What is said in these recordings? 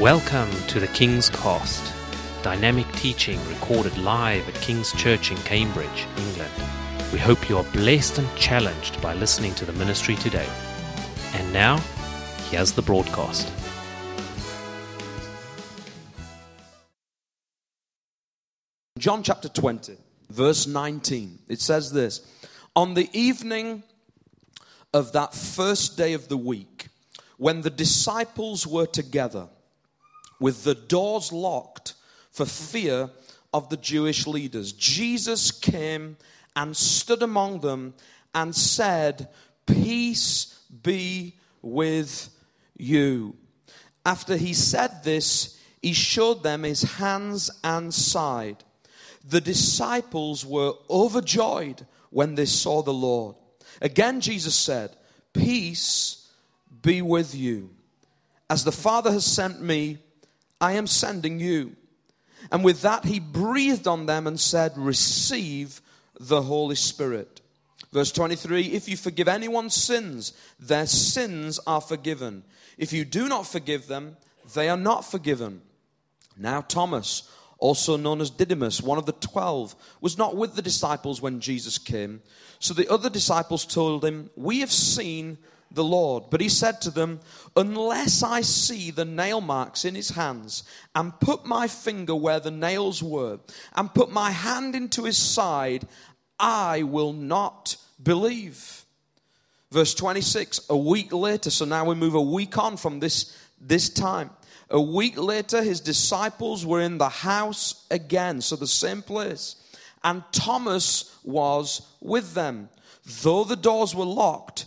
Welcome to the King's Cost, dynamic teaching recorded live at King's Church in Cambridge, England. We hope you are blessed and challenged by listening to the ministry today. And now, here's the broadcast. John chapter 20, verse 19, it says this On the evening of that first day of the week, when the disciples were together, with the doors locked for fear of the Jewish leaders, Jesus came and stood among them and said, Peace be with you. After he said this, he showed them his hands and side. The disciples were overjoyed when they saw the Lord. Again, Jesus said, Peace be with you. As the Father has sent me, I am sending you. And with that, he breathed on them and said, Receive the Holy Spirit. Verse 23 If you forgive anyone's sins, their sins are forgiven. If you do not forgive them, they are not forgiven. Now, Thomas, also known as Didymus, one of the twelve, was not with the disciples when Jesus came. So the other disciples told him, We have seen the Lord. But he said to them, Unless I see the nail marks in his hands, and put my finger where the nails were, and put my hand into his side, I will not believe. Verse 26, a week later, so now we move a week on from this, this time. A week later, his disciples were in the house again, so the same place. And Thomas was with them. Though the doors were locked,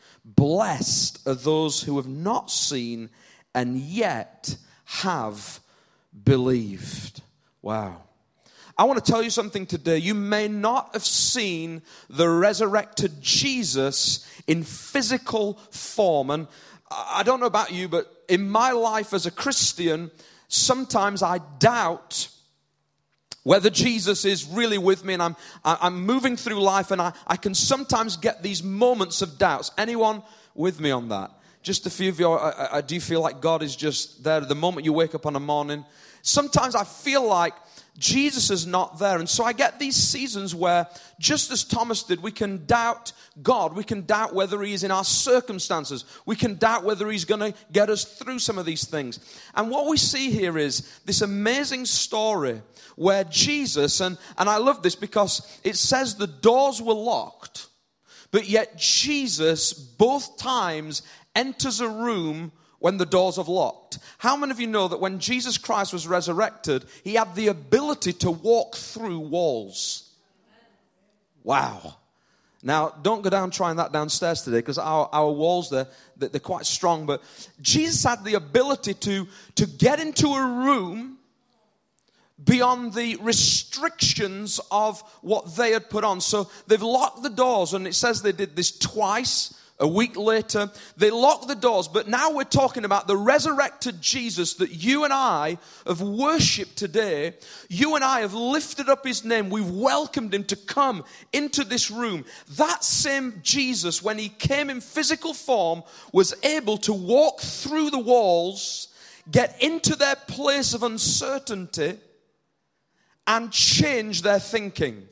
Blessed are those who have not seen and yet have believed. Wow. I want to tell you something today. You may not have seen the resurrected Jesus in physical form. And I don't know about you, but in my life as a Christian, sometimes I doubt whether Jesus is really with me and I'm, I'm moving through life and I, I can sometimes get these moments of doubts. Anyone with me on that? Just a few of you, I, I do feel like God is just there the moment you wake up on a morning. Sometimes I feel like Jesus is not there. And so I get these seasons where, just as Thomas did, we can doubt God. We can doubt whether He is in our circumstances. We can doubt whether He's going to get us through some of these things. And what we see here is this amazing story where Jesus, and, and I love this because it says the doors were locked, but yet Jesus both times enters a room when the doors are locked. How many of you know that when Jesus Christ was resurrected, he had the ability to walk through walls? Wow. Now, don't go down trying that downstairs today because our, our walls, they're, they're quite strong. But Jesus had the ability to, to get into a room beyond the restrictions of what they had put on. So they've locked the doors, and it says they did this twice. A week later, they locked the doors, but now we're talking about the resurrected Jesus that you and I have worshiped today. You and I have lifted up his name. We've welcomed him to come into this room. That same Jesus, when he came in physical form, was able to walk through the walls, get into their place of uncertainty, and change their thinking.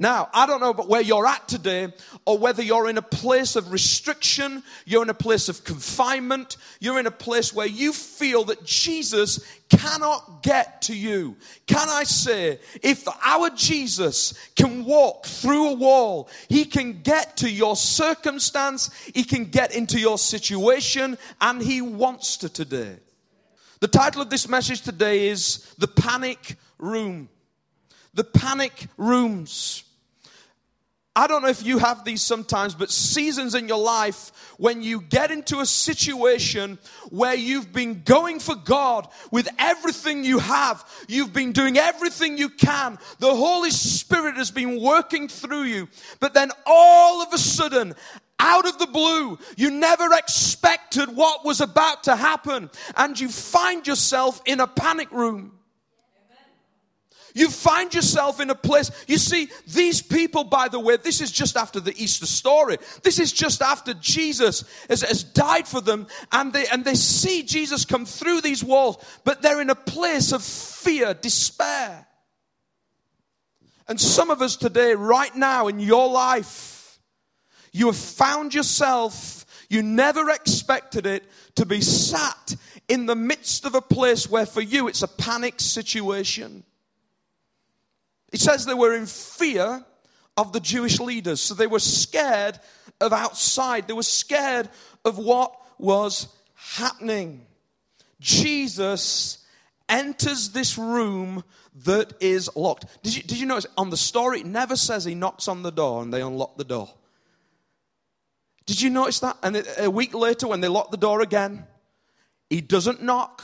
Now, I don't know about where you're at today or whether you're in a place of restriction, you're in a place of confinement, you're in a place where you feel that Jesus cannot get to you. Can I say, if our Jesus can walk through a wall, he can get to your circumstance, he can get into your situation, and he wants to today. The title of this message today is The Panic Room. The Panic Rooms. I don't know if you have these sometimes, but seasons in your life when you get into a situation where you've been going for God with everything you have, you've been doing everything you can, the Holy Spirit has been working through you, but then all of a sudden, out of the blue, you never expected what was about to happen, and you find yourself in a panic room. You find yourself in a place. You see, these people, by the way, this is just after the Easter story. This is just after Jesus has, has, died for them, and they, and they see Jesus come through these walls, but they're in a place of fear, despair. And some of us today, right now in your life, you have found yourself, you never expected it, to be sat in the midst of a place where for you it's a panic situation. It says they were in fear of the Jewish leaders. So they were scared of outside, they were scared of what was happening. Jesus enters this room that is locked. Did you, did you notice on the story, it never says he knocks on the door and they unlock the door. Did you notice that? And a week later, when they lock the door again, he doesn't knock,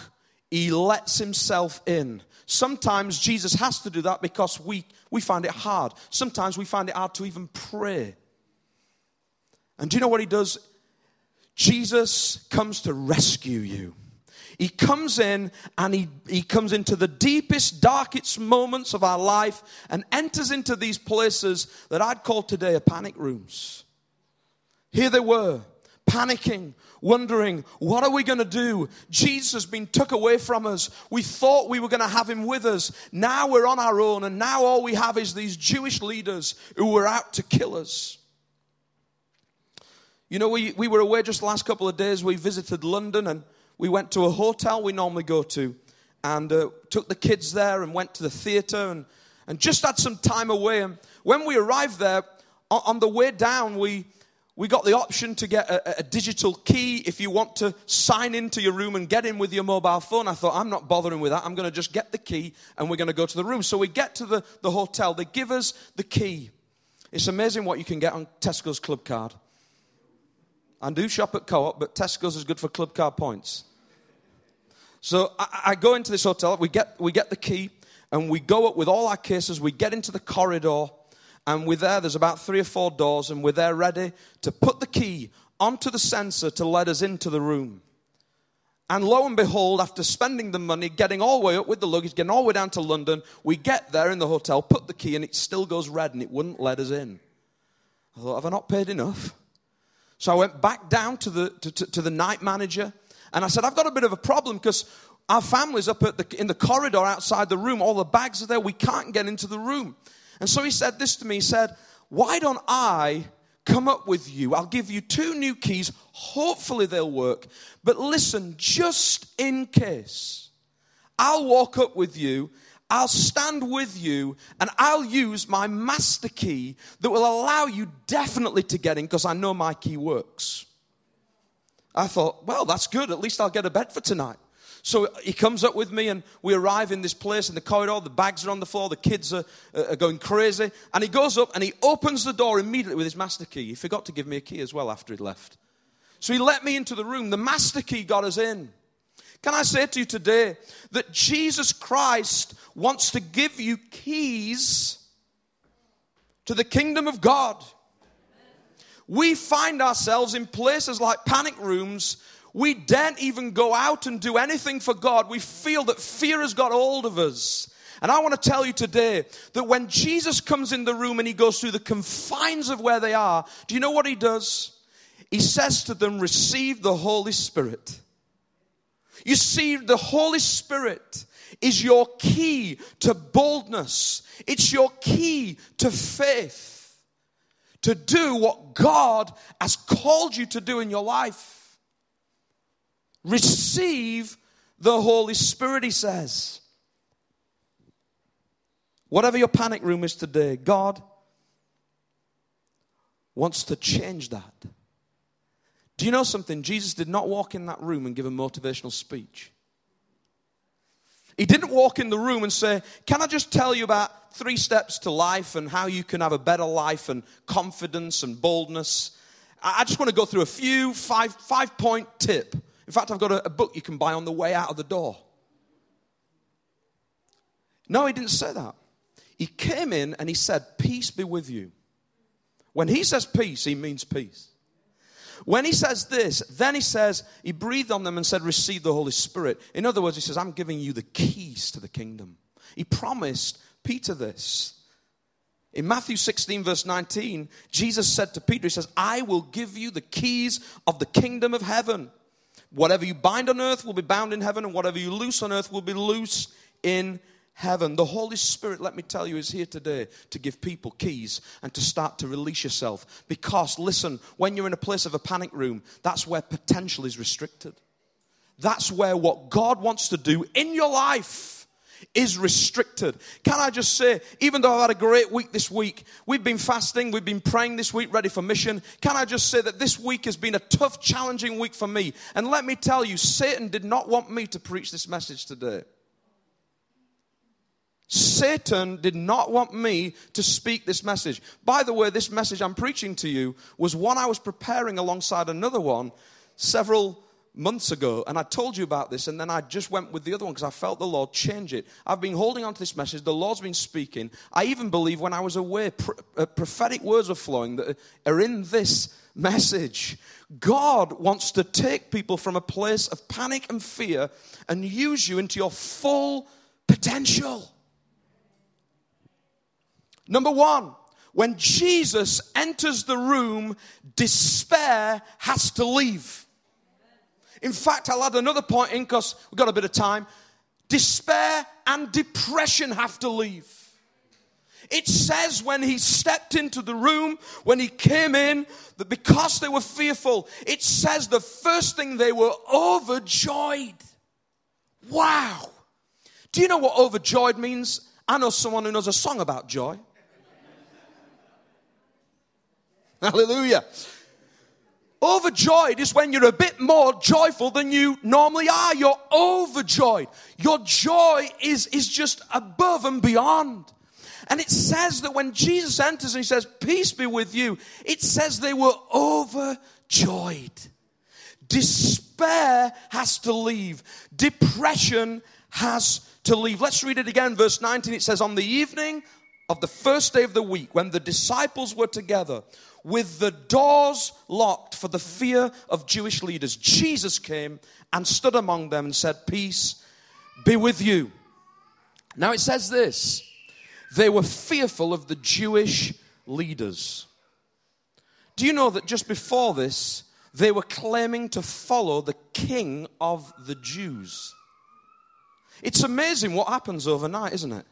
he lets himself in. Sometimes Jesus has to do that because we, we find it hard. Sometimes we find it hard to even pray. And do you know what he does? Jesus comes to rescue you. He comes in and he, he comes into the deepest, darkest moments of our life and enters into these places that I'd call today a panic rooms. Here they were, panicking, wondering, what are we going to do? Jesus has been took away from us. We thought we were going to have him with us. Now we're on our own, and now all we have is these Jewish leaders who were out to kill us. You know, we, we were away just last couple of days. We visited London and we went to a hotel we normally go to and uh, took the kids there and went to the theater and, and just had some time away. And when we arrived there, on, on the way down, we, we got the option to get a, a, digital key if you want to sign into your room and get in with your mobile phone. I thought, I'm not bothering with that. I'm going to just get the key and we're going to go to the room. So we get to the, the hotel. They give us the key. It's amazing what you can get on Tesco's Club Card. I do shop at Co op, but Tesco's is good for Club Card points. So I, I go into this hotel. We get, we get the key and we go up with all our cases. We get into the corridor and we're there, there's about three or four doors, and we're there ready to put the key onto the sensor to let us into the room. And lo and behold, after spending the money, getting all the way up with the luggage, getting all the way down to London, we get there in the hotel, put the key, and it still goes red and it wouldn't let us in. I thought, have I not paid enough? So I went back down to the, to, to, to the night manager and I said, I've got a bit of a problem because our family's up the, in the corridor outside the room. All the bags are there. We can't get into the room. And so he said this to me. He said, Why don't I come up with you? I'll give you two new keys. Hopefully they'll work. But listen, just in case, I'll walk up with you. I'll stand with you and I'll use my master key that will allow you definitely to get in because I know my key works. I thought, well, that's good. At least I'll get a bed for tonight. So he comes up with me, and we arrive in this place in the corridor. The bags are on the floor, the kids are, uh, are going crazy. And he goes up and he opens the door immediately with his master key. He forgot to give me a key as well after he'd left. So he let me into the room. The master key got us in. Can I say to you today that Jesus Christ wants to give you keys to the kingdom of God? We find ourselves in places like panic rooms we daren't even go out and do anything for God. We feel that fear has got hold of us. And I want to tell you today that when Jesus comes in the room and he goes through the confines of where they are, do you know what he does? He says to them, Receive the Holy Spirit. You see, the Holy Spirit is your key to boldness, it's your key to faith, to do what God has called you to do in your life. Receive the Holy Spirit, he says. Whatever your panic room is today, God wants to change that. Do you know something? Jesus did not walk in that room and give a motivational speech. He didn't walk in the room and say, Can I just tell you about three steps to life and how you can have a better life and confidence and boldness? I just want to go through a few five, five point tip. In fact, I've got a, a book you can buy on the way out of the door. No, he didn't say that. He came in and he said, Peace be with you. When he says peace, he means peace. When he says this, then he says, he breathed on them and said, Receive the Holy Spirit. In other words, he says, I'm giving you the keys to the kingdom. He promised Peter this. In Matthew 16, verse 19, Jesus said to Peter, He says, I will give you the keys of the kingdom of heaven. Whatever you bind on earth will be bound in heaven, and whatever you loose on earth will be loose in heaven. The Holy Spirit, let me tell you, is here today to give people keys and to start to release yourself. Because, listen, when you're in a place of a panic room, that's where potential is restricted. That's where what God wants to do in your life is restricted. Can I just say, even though I've had a great week this week, we've been fasting, we've been praying this week, ready for mission. Can I just say that this week has been a tough, challenging week for me? And let me tell you, Satan did not want me to preach this message today. Satan did not want me to speak this message. By the way, this message I'm preaching to you was one I was preparing alongside another one several months ago. And I told you about this, and then I just went with the other one because I felt the Lord change it. I've been holding on to this message. The Lord's been speaking. I even believe when I was away, uh, prophetic words are flowing that are in this message. God wants to take people from a place of panic and fear and use you into your full potential. Number one, when Jesus enters the room, despair has to leave. In fact, I'll add another point in because we've got a bit of time. Despair and depression have to leave. It says when he stepped into the room, when he came in, that because they were fearful, it says the first thing they were overjoyed. Wow. Do you know what overjoyed means? I know someone who knows a song about joy. Hallelujah. Overjoyed is when you're a bit more joyful than you normally are. You're overjoyed. Your joy is, is just above and beyond. And it says that when Jesus enters and he says, Peace be with you, it says they were overjoyed. Despair has to leave, depression has to leave. Let's read it again. Verse 19 it says, On the evening of the first day of the week, when the disciples were together, with the doors locked for the fear of Jewish leaders, Jesus came and stood among them and said, Peace be with you. Now it says this they were fearful of the Jewish leaders. Do you know that just before this, they were claiming to follow the king of the Jews? It's amazing what happens overnight, isn't it?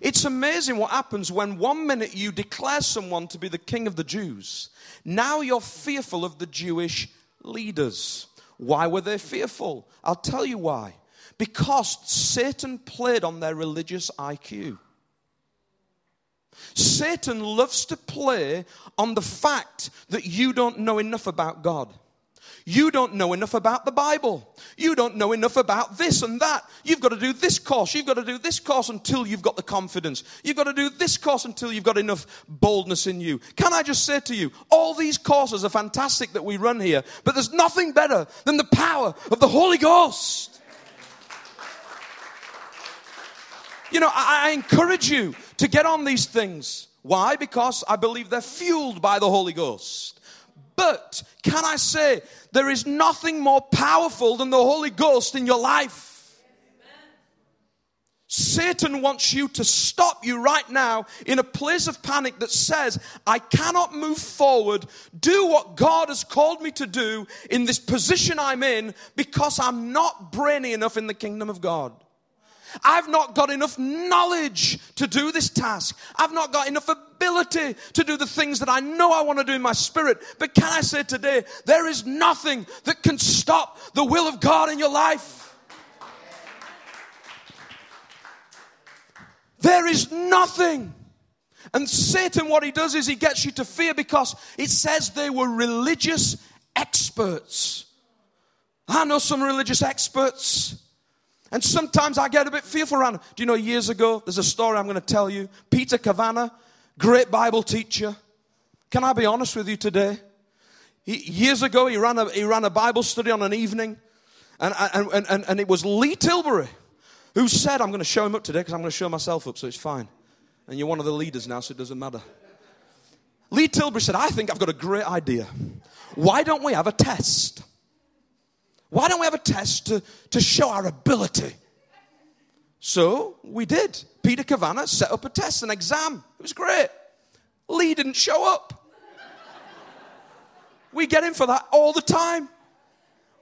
It's amazing what happens when one minute you declare someone to be the king of the Jews. Now you're fearful of the Jewish leaders. Why were they fearful? I'll tell you why. Because Satan played on their religious IQ. Satan loves to play on the fact that you don't know enough about God. You don't know enough about the Bible. You don't know enough about this and that. You've got to do this course. You've got to do this course until you've got the confidence. You've got to do this course until you've got enough boldness in you. Can I just say to you, all these courses are fantastic that we run here, but there's nothing better than the power of the Holy Ghost. You know, I, I encourage you to get on these things. Why? Because I believe they're fueled by the Holy Ghost. But can I say, there is nothing more powerful than the Holy Ghost in your life. Satan wants you to stop you right now in a place of panic that says, I cannot move forward, do what God has called me to do in this position I'm in because I'm not brainy enough in the kingdom of God. I've not got enough knowledge to do this task. I've not got enough ability to do the things that I know I want to do in my spirit. But can I say today, there is nothing that can stop the will of God in your life. There is nothing. And Satan, what he does is he gets you to fear because it says they were religious experts. I know some religious experts And sometimes I get a bit fearful around. Do you know, years ago, there's a story I'm going to tell you. Peter Cavanagh, great Bible teacher. Can I be honest with you today? He, years ago, he ran, a, he ran a Bible study on an evening, and, and, and, and it was Lee Tilbury who said, I'm going to show him up today because I'm going to show myself up, so it's fine. And you're one of the leaders now, so it doesn't matter. Lee Tilbury said, I think I've got a great idea. Why don't we have a test? Why don't we have a test to, to show our ability? So we did. Peter Cavanagh set up a test, an exam. It was great. Lee didn't show up. We get him for that all the time.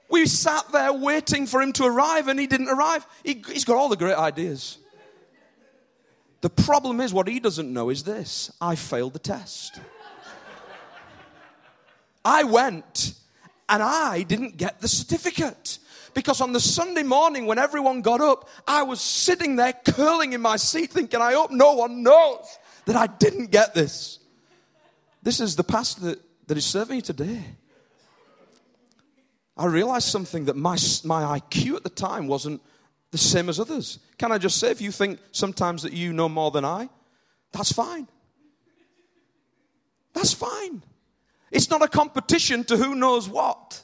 We sat there waiting for him to arrive and he didn't arrive. He, has got all the great ideas. The problem is, what he doesn't know is this I failed the test. I went and I didn't get the certificate. Because on the Sunday morning, when everyone got up, I was sitting there curling in my seat thinking, I hope no one knows that I didn't get this. This is the pastor that, that is serving you today. I realized something that my, my IQ at the time wasn't the same as others. Can I just say, if you think sometimes that you know more than I, that's fine. That's fine. It's not a competition to who knows what.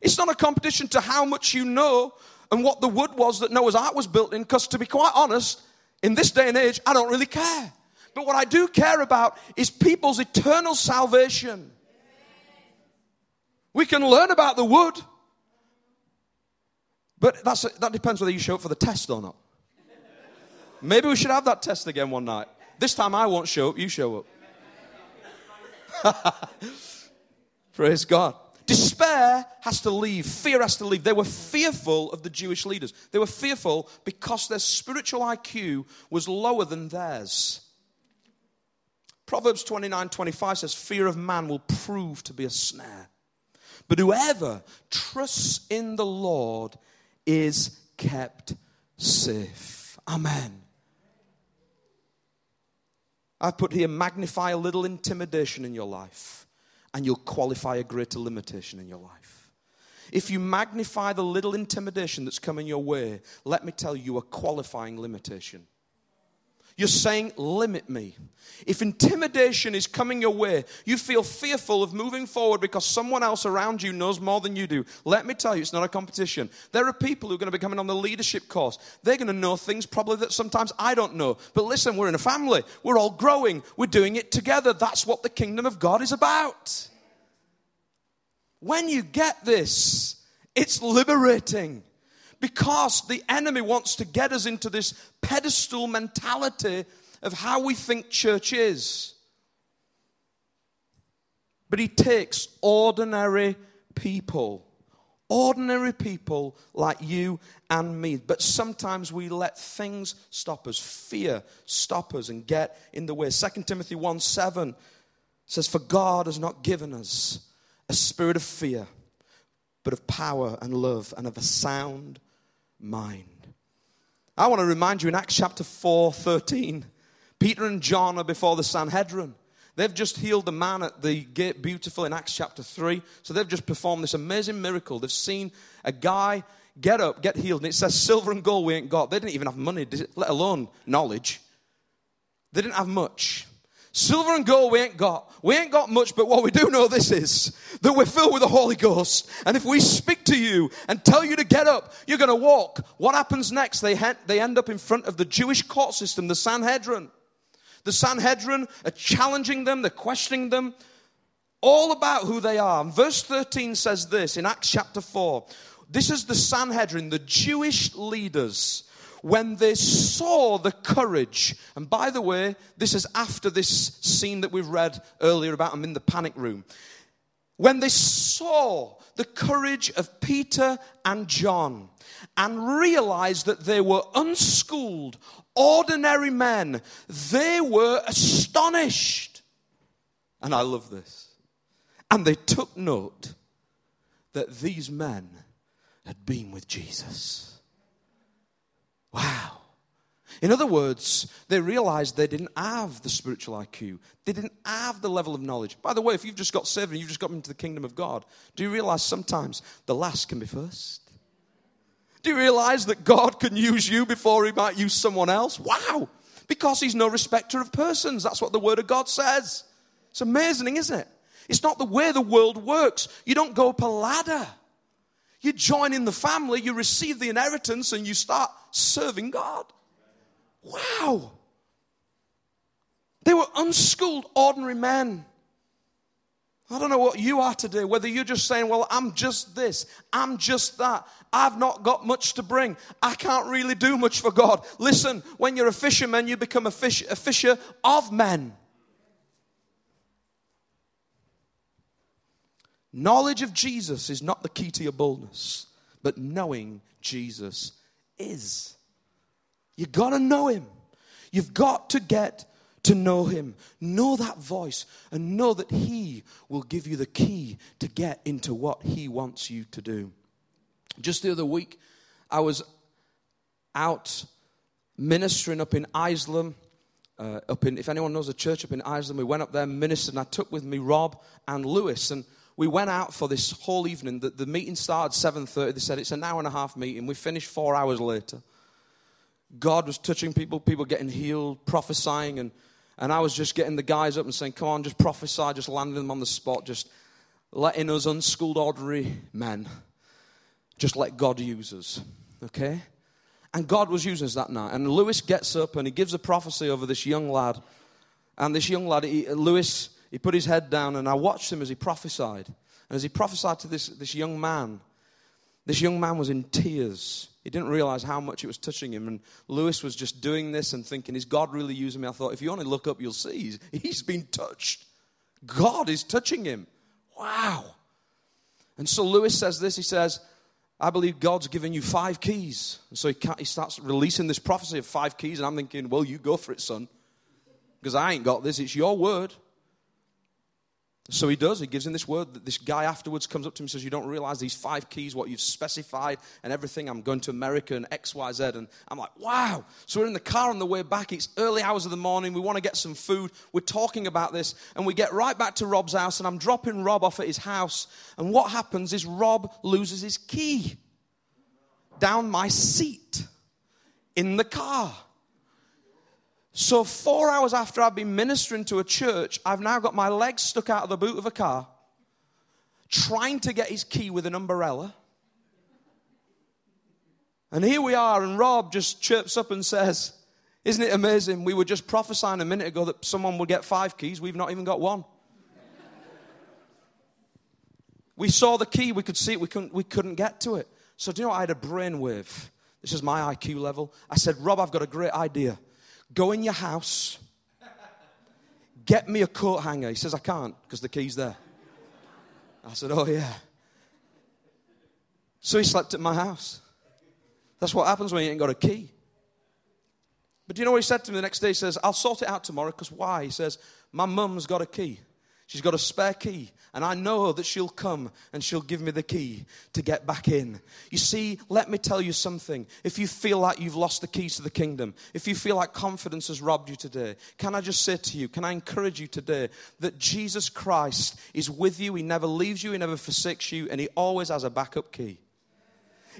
It's not a competition to how much you know and what the wood was that Noah's Ark was built in, because to be quite honest, in this day and age, I don't really care. But what I do care about is people's eternal salvation. We can learn about the wood, but that's, that depends whether you show up for the test or not. Maybe we should have that test again one night. This time I won't show up, you show up. Praise God. Despair has to leave. Fear has to leave. They were fearful of the Jewish leaders. They were fearful because their spiritual IQ was lower than theirs. Proverbs 29 25 says, Fear of man will prove to be a snare. But whoever trusts in the Lord is kept safe. Amen. I've put here magnify a little intimidation in your life, and you'll qualify a greater limitation in your life. If you magnify the little intimidation that's coming your way, let me tell you, you are qualifying limitation. You're saying, limit me. If intimidation is coming your way, you feel fearful of moving forward because someone else around you knows more than you do. Let me tell you, it's not a competition. There are people who are going to be coming on the leadership course. They're going to know things probably that sometimes I don't know. But listen, we're in a family. We're all growing. We're doing it together. That's what the kingdom of God is about. When you get this, it's liberating because the enemy wants to get us into this pedestal mentality of how we think church is. But he takes ordinary people, ordinary people like you and me. But sometimes we let things stop us, fear stop us and get in the way. 2 Timothy 1 7 says, For God has not given us a spirit of fear, but of power and love and of a sound mind. I want to remind you in Acts chapter 4 13, Peter and John are before the Sanhedrin. They've just healed the man at the gate beautiful in Acts chapter 3. So they've just performed this amazing miracle. They've seen a guy get up, get healed. And it says, Silver and gold we ain't got. They didn't even have money, let alone knowledge. They didn't have much. Silver and gold we ain't got. We ain't got much, but what we do know this is that we're filled with the Holy Ghost. And if we speak to you and tell you to get up, you're going to walk. What happens next? They, ha- they end up in front of the Jewish court system, the Sanhedrin. The Sanhedrin are challenging them, they're questioning them, all about who they are. And verse 13 says this in Acts chapter 4. This is the Sanhedrin, the Jewish leaders when they saw the courage, and by the way, this is after this scene that we've read earlier about them in the panic room. When they saw the courage of Peter and John and realized that they were unschooled, ordinary men, they were astonished. And I love this. And they took note that these men had been with Jesus. Wow. In other words, they realized they didn't have the spiritual IQ. They didn't have the level of knowledge. By the way, if you've just got seven, you've just got into the kingdom of God, do you realize sometimes the last can be first? Do you realize that God can use you before he might use someone else? Wow. Because he's no respecter of persons. That's what the word of God says. It's amazing, isn't it? It's not the way the world works. You don't go up a ladder. You join in the family, you receive the inheritance, and you start serving God. Wow. They were unschooled, ordinary men. I don't know what you are today, whether you're just saying, Well, I'm just this, I'm just that, I've not got much to bring, I can't really do much for God. Listen, when you're a fisherman, you become a, fish, a fisher of men. Knowledge of Jesus is not the key to your boldness, but knowing Jesus is. You got to know him. You've got to get to know him. Know that voice and know that he will give you the key to get into what he wants you to do. Just the other week, I was out ministering up in Isleham. Uh, up in, if anyone knows a church up in Isleham, we went up there, ministered, and I took with me Rob and Lewis. And we went out for this whole evening. The, the meeting started 7.30. They said it's an hour and a half meeting. We finished four hours later. God was touching people, people getting healed, prophesying, and, and I was just getting the guys up and saying, Come on, just prophesy, just landing them on the spot, just letting us unschooled, ordinary men, just let God use us. Okay? And God was using us that night. And Lewis gets up and he gives a prophecy over this young lad. And this young lad, he, Lewis, he put his head down, and I watched him as he prophesied. And as he prophesied to this, this young man, this young man was in tears. He didn't realize how much it was touching him. And Lewis was just doing this and thinking, Is God really using me? I thought, if you only look up, you'll see he's, he's been touched. God is touching him. Wow. And so Lewis says this He says, I believe God's given you five keys. And so he, he starts releasing this prophecy of five keys. And I'm thinking, Well, you go for it, son. Because I ain't got this. It's your word. So he does. He gives him this word. This guy afterwards comes up to him and says, You don't realize these five keys, what you've specified, and everything. I'm going to America and XYZ. And I'm like, Wow. So we're in the car on the way back. It's early hours of the morning. We want to get some food. We're talking about this. And we get right back to Rob's house. And I'm dropping Rob off at his house. And what happens is Rob loses his key down my seat in the car. So, four hours after I've been ministering to a church, I've now got my legs stuck out of the boot of a car, trying to get his key with an umbrella. And here we are, and Rob just chirps up and says, Isn't it amazing? We were just prophesying a minute ago that someone would get five keys. We've not even got one. we saw the key, we could see it, we couldn't, we couldn't get to it. So, do you know what? I had a brainwave. This is my IQ level. I said, Rob, I've got a great idea. Go in your house, get me a coat hanger. He says, I can't because the key's there. I said, Oh, yeah. So he slept at my house. That's what happens when you ain't got a key. But do you know what he said to me the next day? He says, I'll sort it out tomorrow because why? He says, My mum's got a key. She's got a spare key, and I know that she'll come and she'll give me the key to get back in. You see, let me tell you something. If you feel like you've lost the keys to the kingdom, if you feel like confidence has robbed you today, can I just say to you, can I encourage you today that Jesus Christ is with you? He never leaves you, He never forsakes you, and He always has a backup key.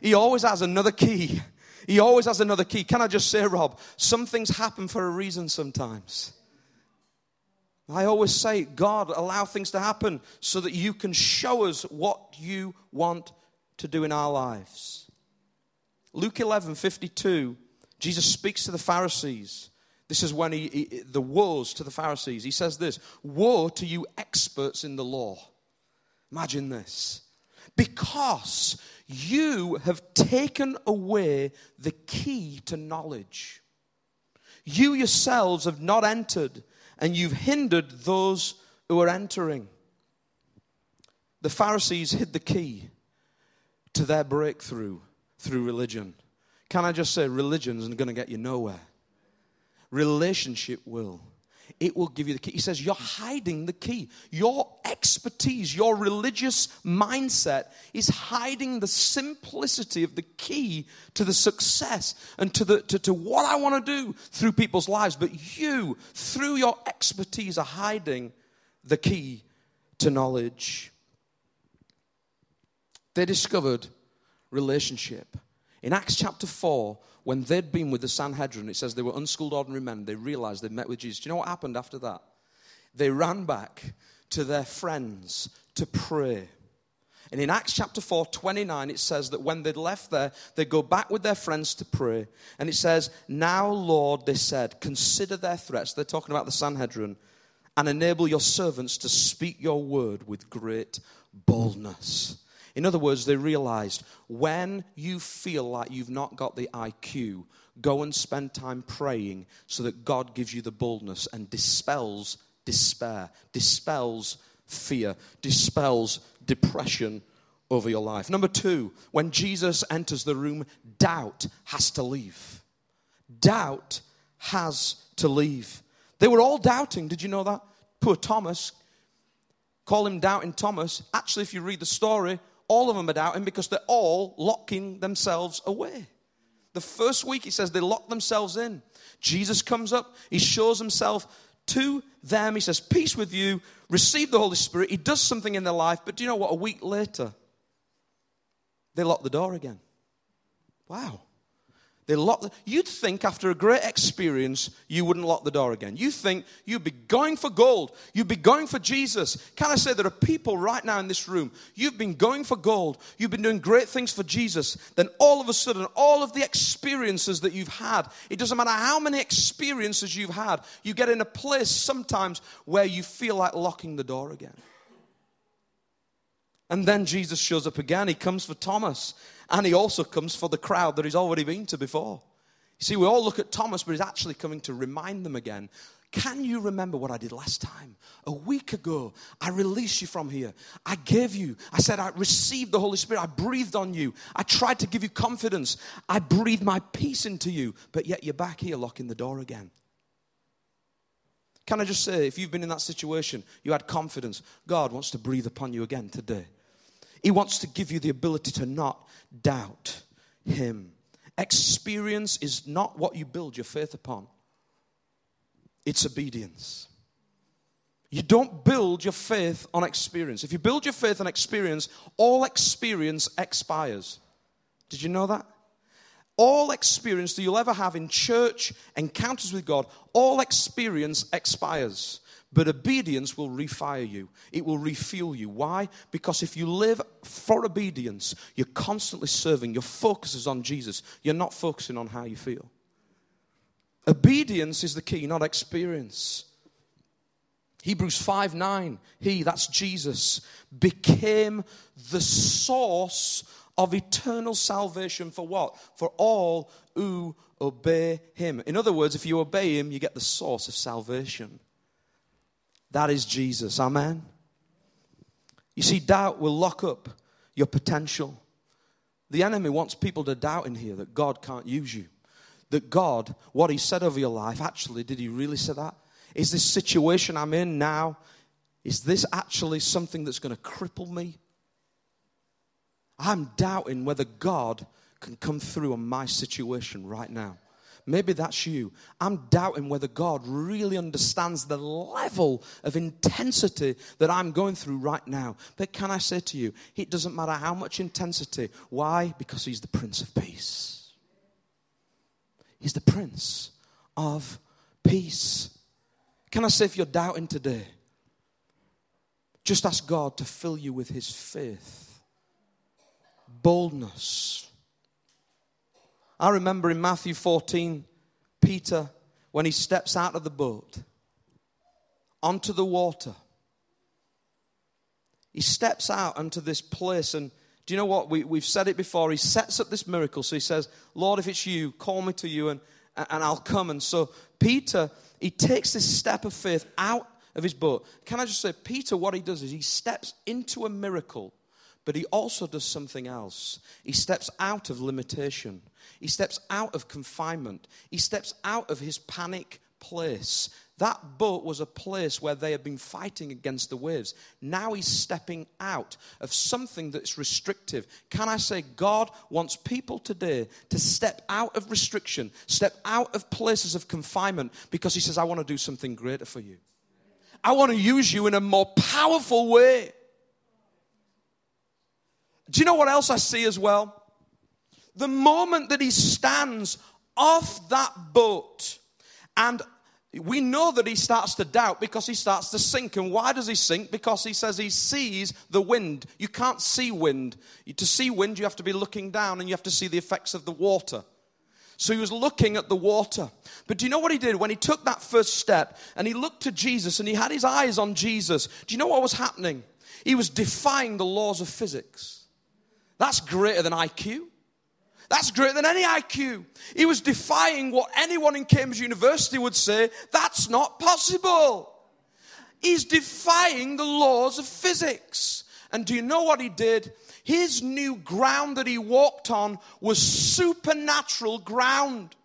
He always has another key. He always has another key. Can I just say, Rob, some things happen for a reason sometimes. I always say, God, allow things to happen so that you can show us what you want to do in our lives. Luke 11 52, Jesus speaks to the Pharisees. This is when he, he, the woes to the Pharisees. He says this Woe to you experts in the law. Imagine this. Because you have taken away the key to knowledge. You yourselves have not entered and you've hindered those who are entering. The Pharisees hid the key to their breakthrough through religion. Can I just say, religion isn't going to get you nowhere? Relationship will it will give you the key. He says, You're hiding the key. Your expertise, your religious mindset is hiding the simplicity of the key to the success and to, the, to, to what I want to do through people's lives. But you, through your expertise, are hiding the key to knowledge. They discovered relationship. In Acts chapter 4, when they'd been with the Sanhedrin, it says they were unschooled ordinary men. They realized they'd met with Jesus. Do you know what happened after that? They ran back to their friends to pray. And in Acts chapter 4, 29, it says that when they'd left there, they go back with their friends to pray. And it says, Now, Lord, they said, consider their threats. They're talking about the Sanhedrin. And enable your servants to speak your word with great boldness. In other words, they realized when you feel like you've not got the IQ, go and spend time praying so that God gives you the boldness and dispels despair, dispels fear, dispels depression over your life. Number two, when Jesus enters the room, doubt has to leave. Doubt has to leave. They were all doubting. Did you know that? Poor Thomas. Call him doubting Thomas. Actually, if you read the story, all of them are doubting because they're all locking themselves away. The first week, he says they lock themselves in. Jesus comes up, he shows himself to them. He says, Peace with you, receive the Holy Spirit. He does something in their life, but do you know what? A week later, they lock the door again. Wow. They lock the, you'd think after a great experience, you wouldn't lock the door again. You think you'd be going for gold. You'd be going for Jesus. Can I say there are people right now in this room, you've been going for gold. You've been doing great things for Jesus. Then all of a sudden, all of the experiences that you've had, it doesn't matter how many experiences you've had, you get in a place sometimes where you feel like locking the door again. And then Jesus shows up again. He comes for Thomas. And he also comes for the crowd that he's already been to before. You see, we all look at Thomas, but he's actually coming to remind them again. Can you remember what I did last time? A week ago, I released you from here. I gave you, I said, I received the Holy Spirit. I breathed on you. I tried to give you confidence. I breathed my peace into you. But yet you're back here locking the door again. Can I just say, if you've been in that situation, you had confidence, God wants to breathe upon you again today. He wants to give you the ability to not doubt Him. Experience is not what you build your faith upon, it's obedience. You don't build your faith on experience. If you build your faith on experience, all experience expires. Did you know that? All experience that you'll ever have in church, encounters with God, all experience expires. But obedience will refire you. It will refuel you. Why? Because if you live for obedience, you're constantly serving. Your focus is on Jesus. You're not focusing on how you feel. Obedience is the key, not experience. Hebrews 5 9, he, that's Jesus, became the source of eternal salvation for what? For all who obey him. In other words, if you obey him, you get the source of salvation. That is Jesus. Amen. You see, doubt will lock up your potential. The enemy wants people to doubt in here that God can't use you. That God, what He said over your life, actually, did He really say that? Is this situation I'm in now, is this actually something that's going to cripple me? I'm doubting whether God can come through on my situation right now. Maybe that's you. I'm doubting whether God really understands the level of intensity that I'm going through right now. But can I say to you, it doesn't matter how much intensity. Why? Because He's the Prince of Peace. He's the Prince of Peace. Can I say, if you're doubting today, just ask God to fill you with His faith, boldness, I remember in Matthew 14, Peter, when he steps out of the boat onto the water, he steps out onto this place. And do you know what? We, we've said it before. He sets up this miracle. So he says, Lord, if it's you, call me to you and, and I'll come. And so Peter, he takes this step of faith out of his boat. Can I just say, Peter, what he does is he steps into a miracle, but he also does something else. He steps out of limitation. He steps out of confinement. He steps out of his panic place. That boat was a place where they had been fighting against the waves. Now he's stepping out of something that's restrictive. Can I say, God wants people today to step out of restriction, step out of places of confinement, because he says, I want to do something greater for you. I want to use you in a more powerful way. Do you know what else I see as well? The moment that he stands off that boat, and we know that he starts to doubt because he starts to sink. And why does he sink? Because he says he sees the wind. You can't see wind. To see wind, you have to be looking down and you have to see the effects of the water. So he was looking at the water. But do you know what he did? When he took that first step and he looked to Jesus and he had his eyes on Jesus, do you know what was happening? He was defying the laws of physics. That's greater than IQ. That's greater than any IQ. He was defying what anyone in Cambridge University would say that's not possible. He's defying the laws of physics. And do you know what he did? His new ground that he walked on was supernatural ground.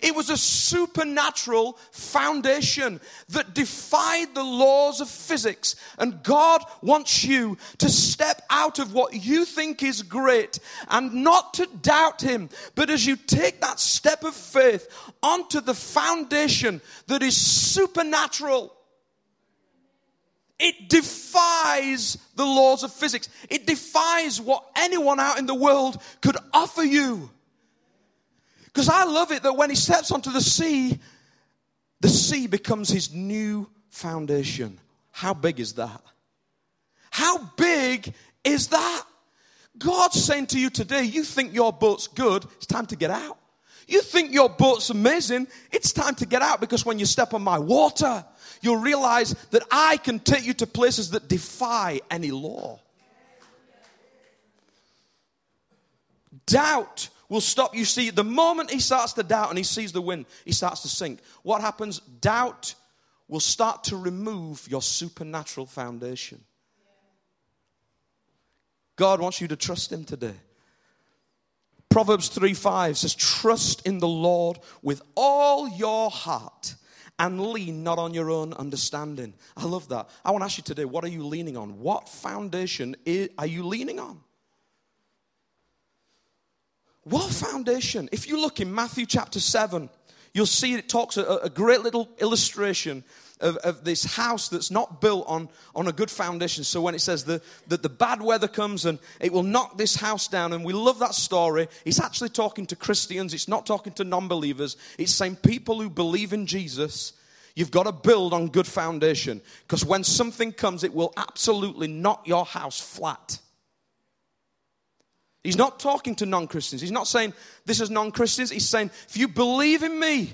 It was a supernatural foundation that defied the laws of physics. And God wants you to step out of what you think is great and not to doubt Him, but as you take that step of faith onto the foundation that is supernatural. It defies the laws of physics. It defies what anyone out in the world could offer you. Because I love it that when he steps onto the sea, the sea becomes his new foundation. How big is that? How big is that? God's saying to you today, you think your boat's good, it's time to get out. You think your boat's amazing, it's time to get out because when you step on my water, you'll realize that I can take you to places that defy any law. Doubt will stop. You see, the moment he starts to doubt and he sees the wind, he starts to sink. What happens? Doubt will start to remove your supernatural foundation. God wants you to trust him today. Proverbs 3 5 says, Trust in the Lord with all your heart and lean not on your own understanding. I love that. I want to ask you today, what are you leaning on? What foundation are you leaning on? What foundation? If you look in Matthew chapter 7, you'll see it talks a, a great little illustration of, of, this house that's not built on, on a good foundation. So when it says the, that the bad weather comes and it will knock this house down, and we love that story, it's actually talking to Christians, it's not talking to non believers. It's saying people who believe in Jesus, you've got to build on good foundation. Because when something comes, it will absolutely knock your house flat. He's not talking to non Christians. He's not saying this is non Christians. He's saying, if you believe in me,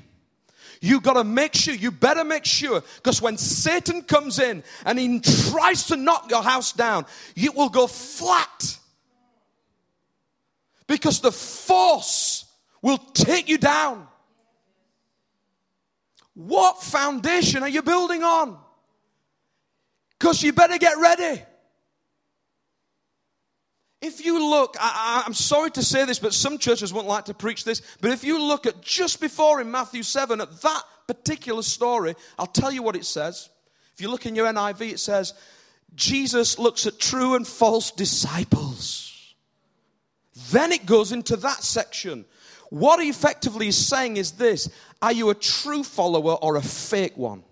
you got to make sure, you better make sure, because when Satan comes in and he tries to knock your house down, it will go flat. Because the force will take you down. What foundation are you building on? Because you better get ready. If you look, I, am sorry to say this, but some churches won't like to preach this, but if you look at just before in Matthew 7 at that particular story, I'll tell you what it says. If you look in your NIV, it says, Jesus looks at true and false disciples. Then it goes into that section. What he effectively is saying is this Are you a true follower or a fake one?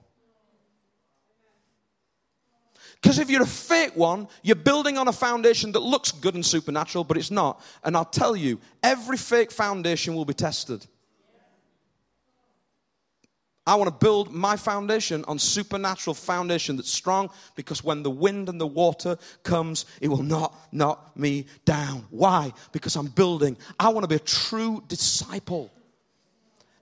Because if you're a fake one, you're building on a foundation that looks good and supernatural, but it's not. And I'll tell you, every fake foundation will be tested. I want to build my foundation on supernatural foundation that's strong because when the wind and the water comes, it will not knock me down. Why? Because I'm building. I want to be a true disciple.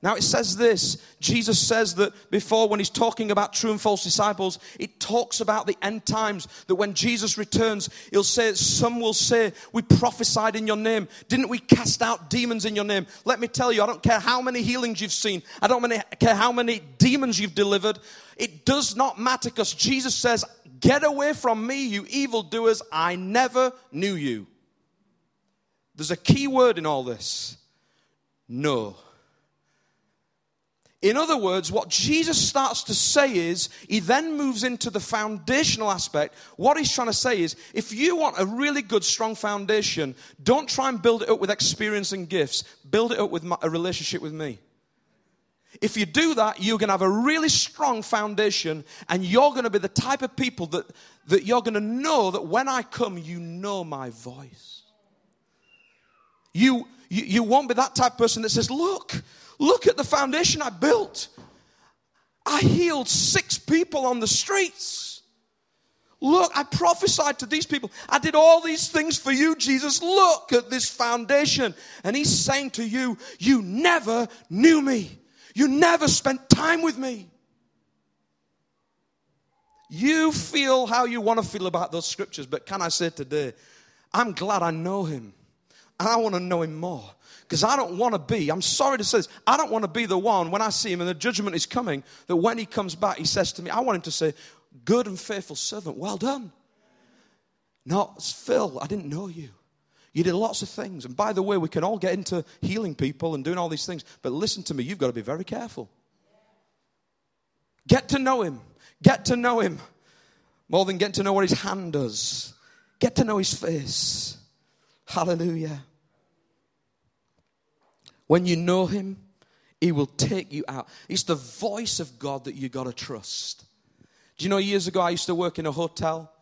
Now it says this Jesus says that before, when he's talking about true and false disciples, it talks about the end times. That when Jesus returns, he'll say, Some will say, We prophesied in your name. Didn't we cast out demons in your name? Let me tell you, I don't care how many healings you've seen, I don't care how many demons you've delivered. It does not matter because Jesus says, Get away from me, you evildoers. I never knew you. There's a key word in all this no. In other words, what Jesus starts to say is, he then moves into the foundational aspect. What he's trying to say is, if you want a really good, strong foundation, don't try and build it up with experience and gifts. Build it up with a relationship with me. If you do that, you're going to have a really strong foundation, and you're going to be the type of people that, that you're going to know that when I come, you know my voice. You, You, you won't be that type of person that says, Look, look at the foundation I built. I healed six people on the streets. Look, I prophesied to these people. I did all these things for you, Jesus. Look at this foundation. And he's saying to you, You never knew me. You never spent time with me. You feel how you want to feel about those scriptures, but can I say today, I'm glad I know him. And I want to know him more. Because I don't want to be, I'm sorry to say this, I don't want to be the one when I see him and the judgment is coming, that when he comes back, he says to me, I want him to say, Good and faithful servant, well done. Not Phil, I didn't know you. You did lots of things. And by the way, we can all get into healing people and doing all these things. But listen to me, you've got to be very careful. Get to know him. Get to know him. More than get to know what his hand does. Get to know his face. Hallelujah. When you know him, he will take you out. It's the voice of God that you got to trust. Do you know, years ago, I used to work in a hotel.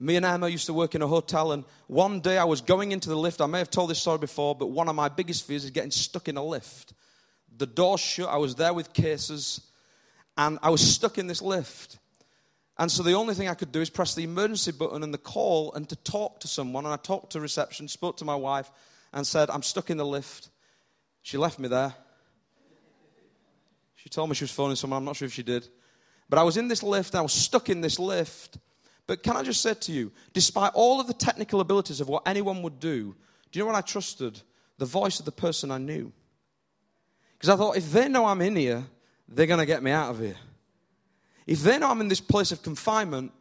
Me and Emma used to work in a hotel, and one day I was going into the lift. I may have told this story before, but one of my biggest fears is getting stuck in a lift. The door shut, I was there with cases, and I was stuck in this lift. And so the only thing I could do is press the emergency button and the call and to talk to someone. And I talked to reception, spoke to my wife, and said, I'm stuck in the lift. She left me there. She told me she was phoning someone. I'm not sure if she did. But I was in this lift, I was stuck in this lift. But can I just say to you, despite all of the technical abilities of what anyone would do, do you know what I trusted? The voice of the person I knew. Because I thought, if they know I'm in here, they're going to get me out of here. If they know I'm in this place of confinement,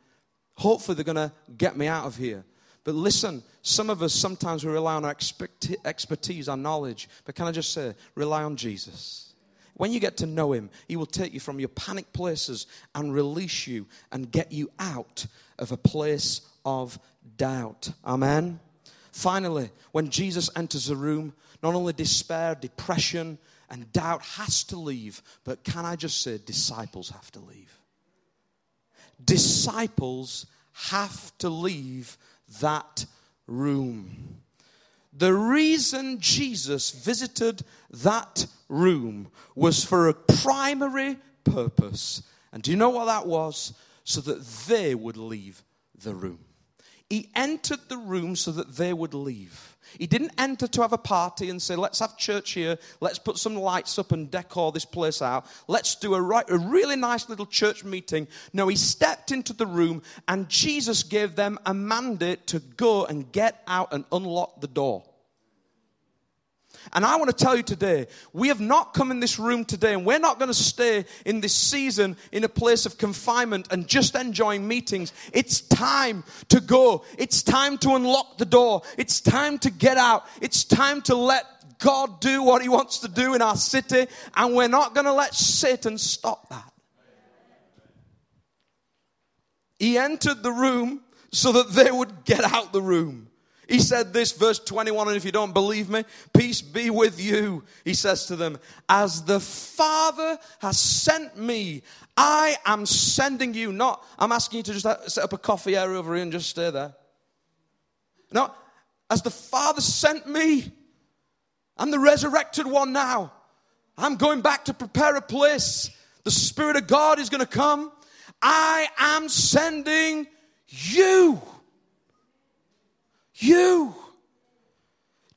hopefully they're going to get me out of here. But listen, some of us sometimes we rely on our expertise, our knowledge. But can I just say, rely on Jesus. When you get to know Him, He will take you from your panic places and release you and get you out of a place of doubt. Amen. Finally, when Jesus enters a room, not only despair, depression, and doubt has to leave, but can I just say, disciples have to leave. Disciples have to leave that room. The reason Jesus visited that room was for a primary purpose. And do you know what that was? So that they would leave the room. He entered the room so that they would leave. He didn't enter to have a party and say, let's have church here, let's put some lights up and decor this place out, let's do a, right, a really nice little church meeting. No, he stepped into the room and Jesus gave them a mandate to go and get out and unlock the door. And I want to tell you today, we have not come in this room today, and we're not going to stay in this season in a place of confinement and just enjoying meetings. It's time to go. It's time to unlock the door. It's time to get out. It's time to let God do what He wants to do in our city, and we're not going to let Satan stop that. He entered the room so that they would get out the room. He said this, verse 21, and if you don't believe me, peace be with you. He says to them, As the Father has sent me, I am sending you. Not, I'm asking you to just set up a coffee area over here and just stay there. No, as the Father sent me, I'm the resurrected one now. I'm going back to prepare a place. The Spirit of God is going to come. I am sending you. You.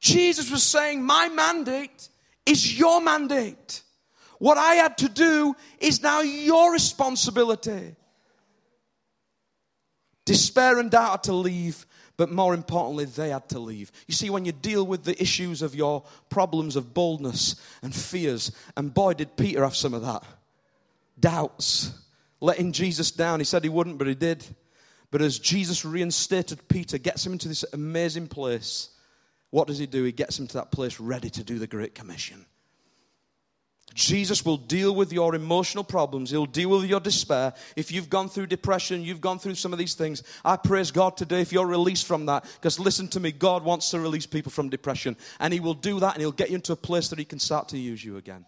Jesus was saying, My mandate is your mandate. What I had to do is now your responsibility. Despair and doubt had to leave, but more importantly, they had to leave. You see, when you deal with the issues of your problems of boldness and fears, and boy, did Peter have some of that doubts, letting Jesus down. He said he wouldn't, but he did. But as Jesus reinstated Peter, gets him into this amazing place, what does he do? He gets him to that place ready to do the Great Commission. Jesus will deal with your emotional problems. He'll deal with your despair. If you've gone through depression, you've gone through some of these things, I praise God today if you're released from that. Because listen to me, God wants to release people from depression. And He will do that and He'll get you into a place that He can start to use you again.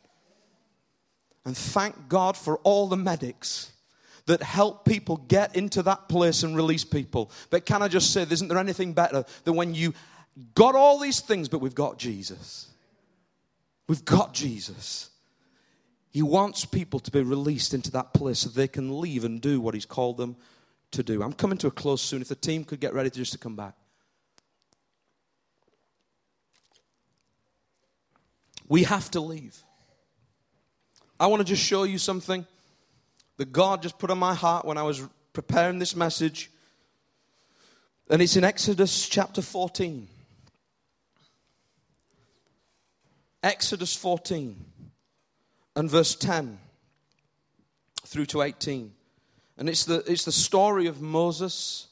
And thank God for all the medics that help people get into that place and release people. But can I just say, isn't there anything better than when you got all these things, but we've got Jesus. We've got Jesus. He wants people to be released into that place so they can leave and do what He's called them to do. I'm coming to a close soon. If the team could get ready to just to come back. We have to leave. I want to just show you something that God just put on my heart when I was preparing this message. And it's in Exodus chapter 14. Exodus 14 and verse 10 through to 18. And it's the, it's the story of Moses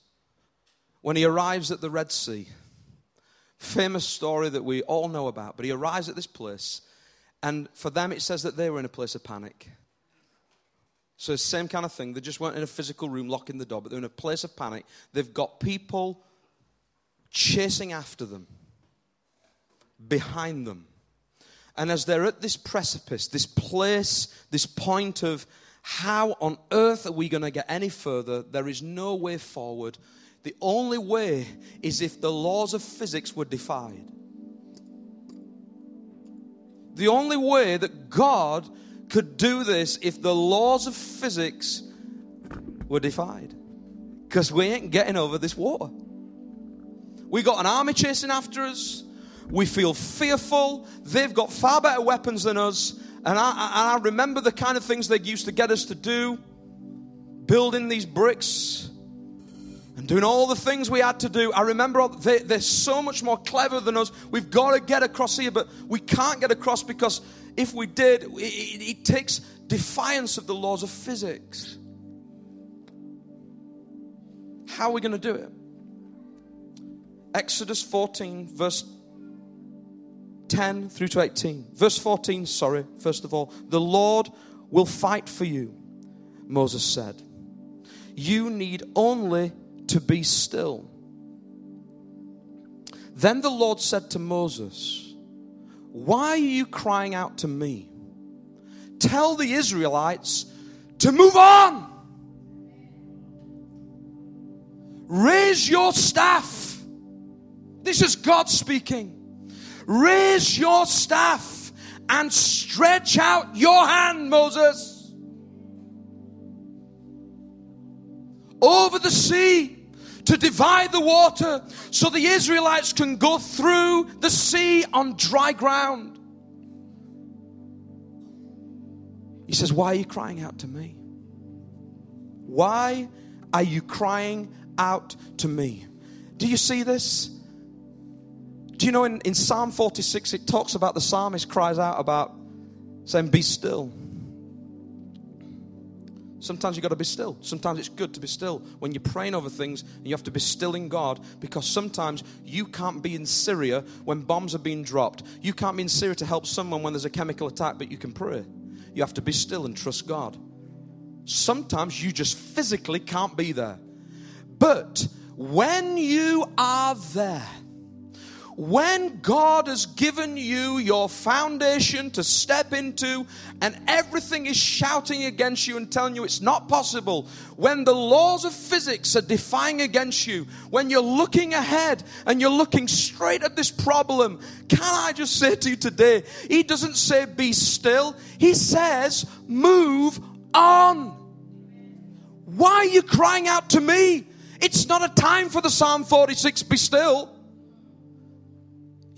when he arrives at the Red Sea. Famous story that we all know about. But he arrives at this place, and for them it says that they were in a place of panic. So same kind of thing. They just weren't in a physical room locking the door, but they're in a place of panic. They've got people chasing after them, behind them. And as they're at this precipice, this place, this point of how on earth are we going to get any further, there is no way forward. The only way is if the laws of physics were defied. The only way that God could do this if the laws of physics were defied. Because we ain't getting over this water. We got an army chasing after us. We feel fearful. They've got far better weapons than us. And I, I, I remember the kind of things they used to get us to do building these bricks and doing all the things we had to do. I remember they, they're so much more clever than us. We've got to get across here, but we can't get across because if we did, it, it, takes defiance of the laws of physics. How are we going to do it? Exodus 14, verse 10 through to 18. Verse 14, sorry, first of all. The Lord will fight for you, Moses said. You need only to be still. Then the Lord said to Moses, Why are you crying out to me? Tell the Israelites to move on. Raise your staff. This is God speaking. Raise your staff and stretch out your hand, Moses, over the sea to divide the water so the Israelites can go through the sea on dry ground. He says, Why are you crying out to me? Why are you crying out to me? Do you see this? Do you know in, in Psalm 46 it talks about the psalmist cries out about saying, Be still. Sometimes you've got to be still. Sometimes it's good to be still. When you're praying over things, and you have to be still in God because sometimes you can't be in Syria when bombs are being dropped. You can't be in Syria to help someone when there's a chemical attack, but you can pray. You have to be still and trust God. Sometimes you just physically can't be there. But when you are there, when God has given you your foundation to step into and everything is shouting against you and telling you it's not possible, when the laws of physics are defying against you, when you're looking ahead and you're looking straight at this problem, can I just say to you today, He doesn't say be still, He says move on. Why are you crying out to me? It's not a time for the Psalm 46 be still.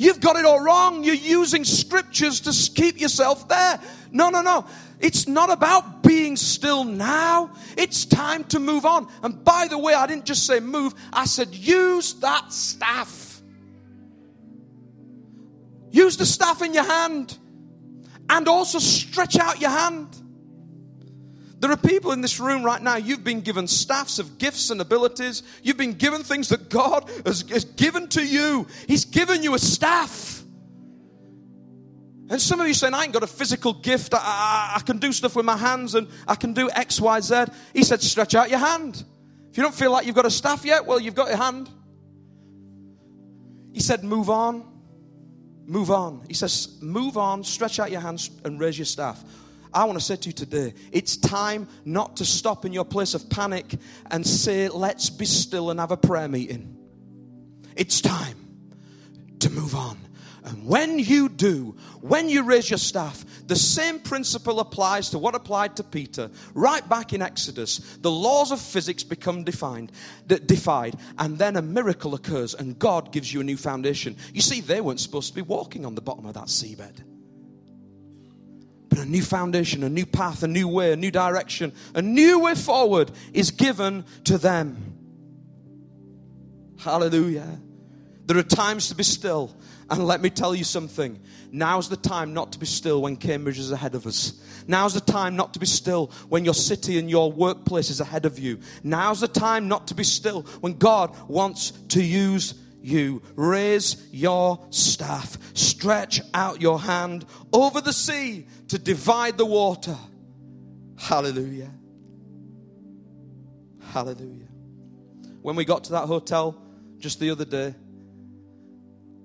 You've got it all wrong. You're using scriptures to keep yourself there. No, no, no. It's not about being still now. It's time to move on. And by the way, I didn't just say move, I said use that staff. Use the staff in your hand and also stretch out your hand. There are people in this room right now, you've been given staffs of gifts and abilities. You've been given things that God has, has given to you. He's given you a staff. And some of you saying, I ain't got a physical gift. I, I, I, can do stuff with my hands and I can do X, Y, Z. He said, stretch out your hand. If you don't feel like you've got a staff yet, well, you've got your hand. He said, move on. Move on. He says, move on, stretch out your hands and raise your staff. I want to say to you today, it's time not to stop in your place of panic and say, let's be still and have a prayer meeting. It's time. to move on. And when you do, when you raise your staff, the same principle applies to what applied to Peter. Right back in Exodus, the laws of physics become defined, defied, and then a miracle occurs, and God gives you a new foundation. You see, they weren't supposed to be walking on the bottom of that seabed. But a new foundation, a new path, a new way, a new direction, a new way forward is given to them. Hallelujah. There are times to be still. And let me tell you something. Now's the time not to be still when Cambridge is ahead of us. Now's the time not to be still when your city and your workplace is ahead of you. Now's the time not to be still when God wants to use you. Raise your staff. Stretch out your hand over the sea to divide the water. Hallelujah. Hallelujah. When we got to that hotel just the other day,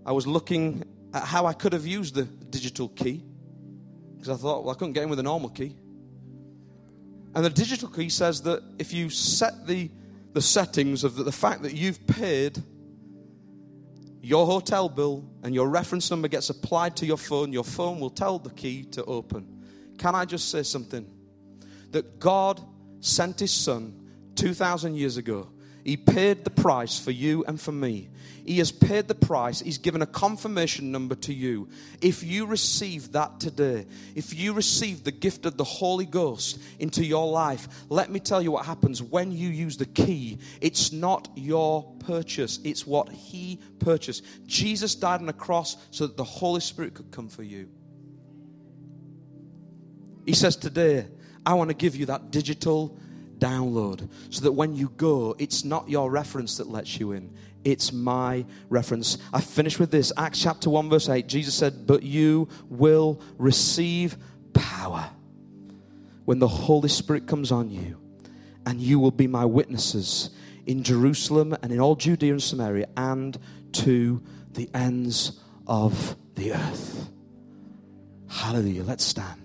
I was looking at how I could have used the digital key because I thought, well, I couldn't get in with a normal key. And the digital key says that if you set the, the settings of the, the fact that you've paid your hotel bill and your reference number gets applied to your phone, your phone will tell the key to open. Can I just say something? That God sent His Son 2,000 years ago. He paid the price for you and for me he has paid the price. He's given a confirmation number to you. If you receive that today, if you receive the gift of the Holy Ghost into your life, let me tell you what happens when you use the key. It's not your purchase, it's what He purchased. Jesus died on a cross so that the Holy Spirit could come for you. He says, Today, I want to give you that digital download so that when you go, it's not your reference that lets you in, it's my reference. I finish with this Acts chapter 1, verse 8. Jesus said, But you will receive power when the Holy Spirit comes on you, and you will be my witnesses in Jerusalem and in all Judea and Samaria and to the ends of the earth. Hallelujah. Let's stand.